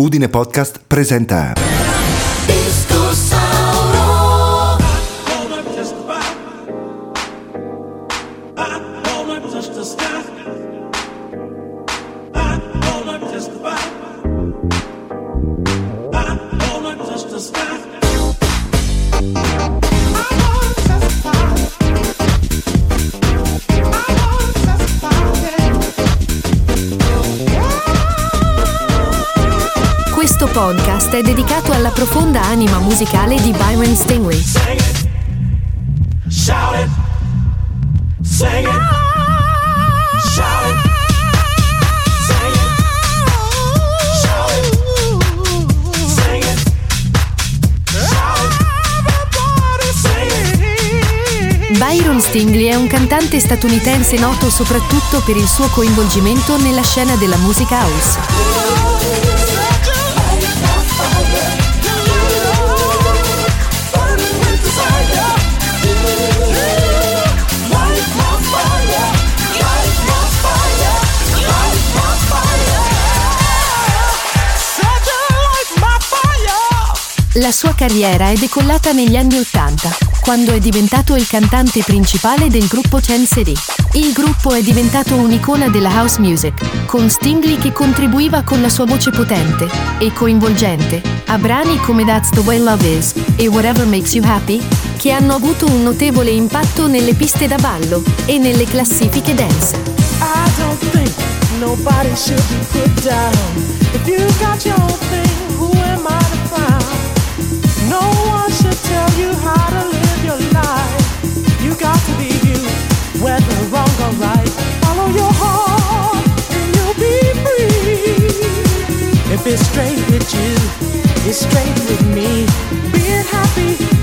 Udine Podcast presenta podcast è dedicato alla profonda anima musicale di Byron Stingley. Byron Stingley è un cantante statunitense noto soprattutto per il suo coinvolgimento nella scena della musica house. desire. La sua carriera è decollata negli anni Ottanta, quando è diventato il cantante principale del gruppo Ten City. Il gruppo è diventato un'icona della house music, con Stingley che contribuiva con la sua voce potente e coinvolgente a brani come That's the Way Love Is e Whatever Makes You Happy, che hanno avuto un notevole impatto nelle piste da ballo e nelle classifiche dance. It's straight with you, it's straight with me. Being happy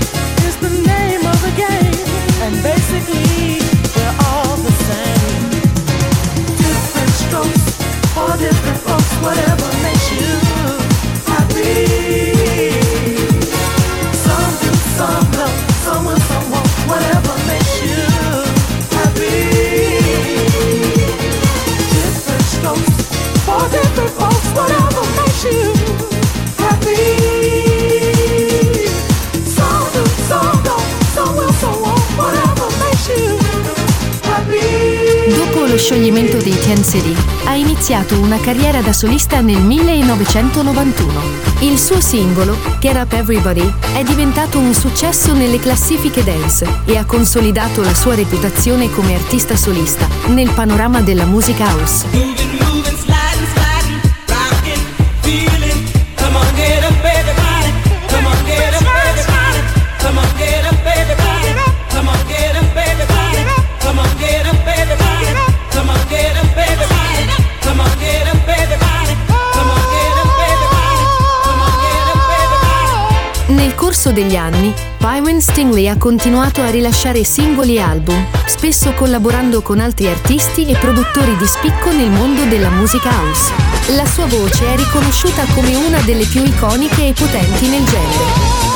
scioglimento dei TNCD, ha iniziato una carriera da solista nel 1991. Il suo singolo, Get Up Everybody, è diventato un successo nelle classifiche dance e ha consolidato la sua reputazione come artista solista nel panorama della musica house. Degli anni, Byron Stingley ha continuato a rilasciare singoli e album, spesso collaborando con altri artisti e produttori di spicco nel mondo della musica house. La sua voce è riconosciuta come una delle più iconiche e potenti nel genere.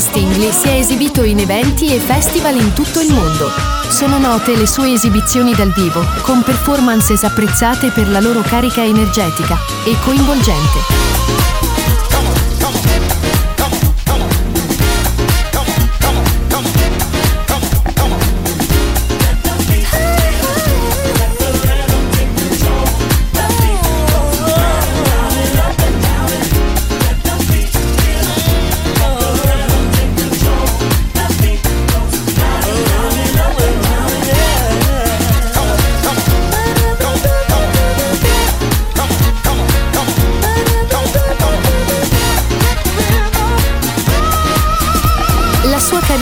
Stingley si è esibito in eventi e festival in tutto il mondo. Sono note le sue esibizioni dal vivo, con performances apprezzate per la loro carica energetica e coinvolgente.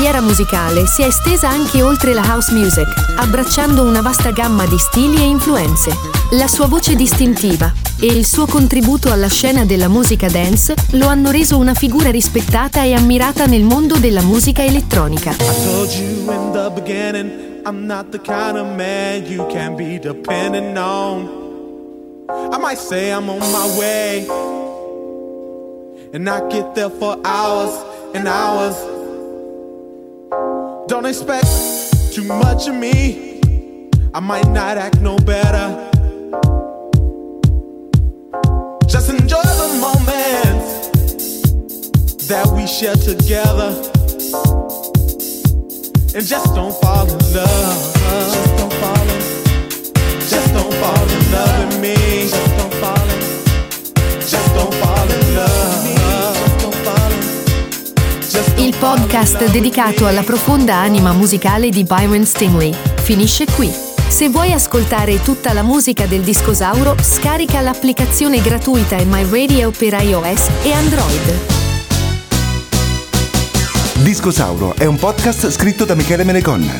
Carriera musicale si è estesa anche oltre la house music, abbracciando una vasta gamma di stili e influenze. La sua voce distintiva e il suo contributo alla scena della musica dance lo hanno reso una figura rispettata e ammirata nel mondo della musica elettronica. And I get there for hours and hours. Don't expect too much of me. I might not act no better. Just enjoy the moments that we share together. And just don't fall in love. Podcast dedicato alla profonda anima musicale di Byron Stingley finisce qui. Se vuoi ascoltare tutta la musica del Discosauro, scarica l'applicazione gratuita My Radio per iOS e Android. Discosauro è un podcast scritto da Michele Menecon.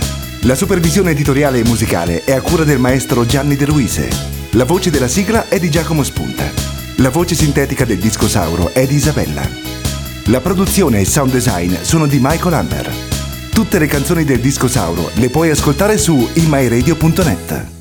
La supervisione editoriale e musicale è a cura del maestro Gianni De Luise. La voce della sigla è di Giacomo Spunta. La voce sintetica del Discosauro è di Isabella. La produzione e il sound design sono di Michael Hammer. Tutte le canzoni del Discosauro le puoi ascoltare su imyradio.net.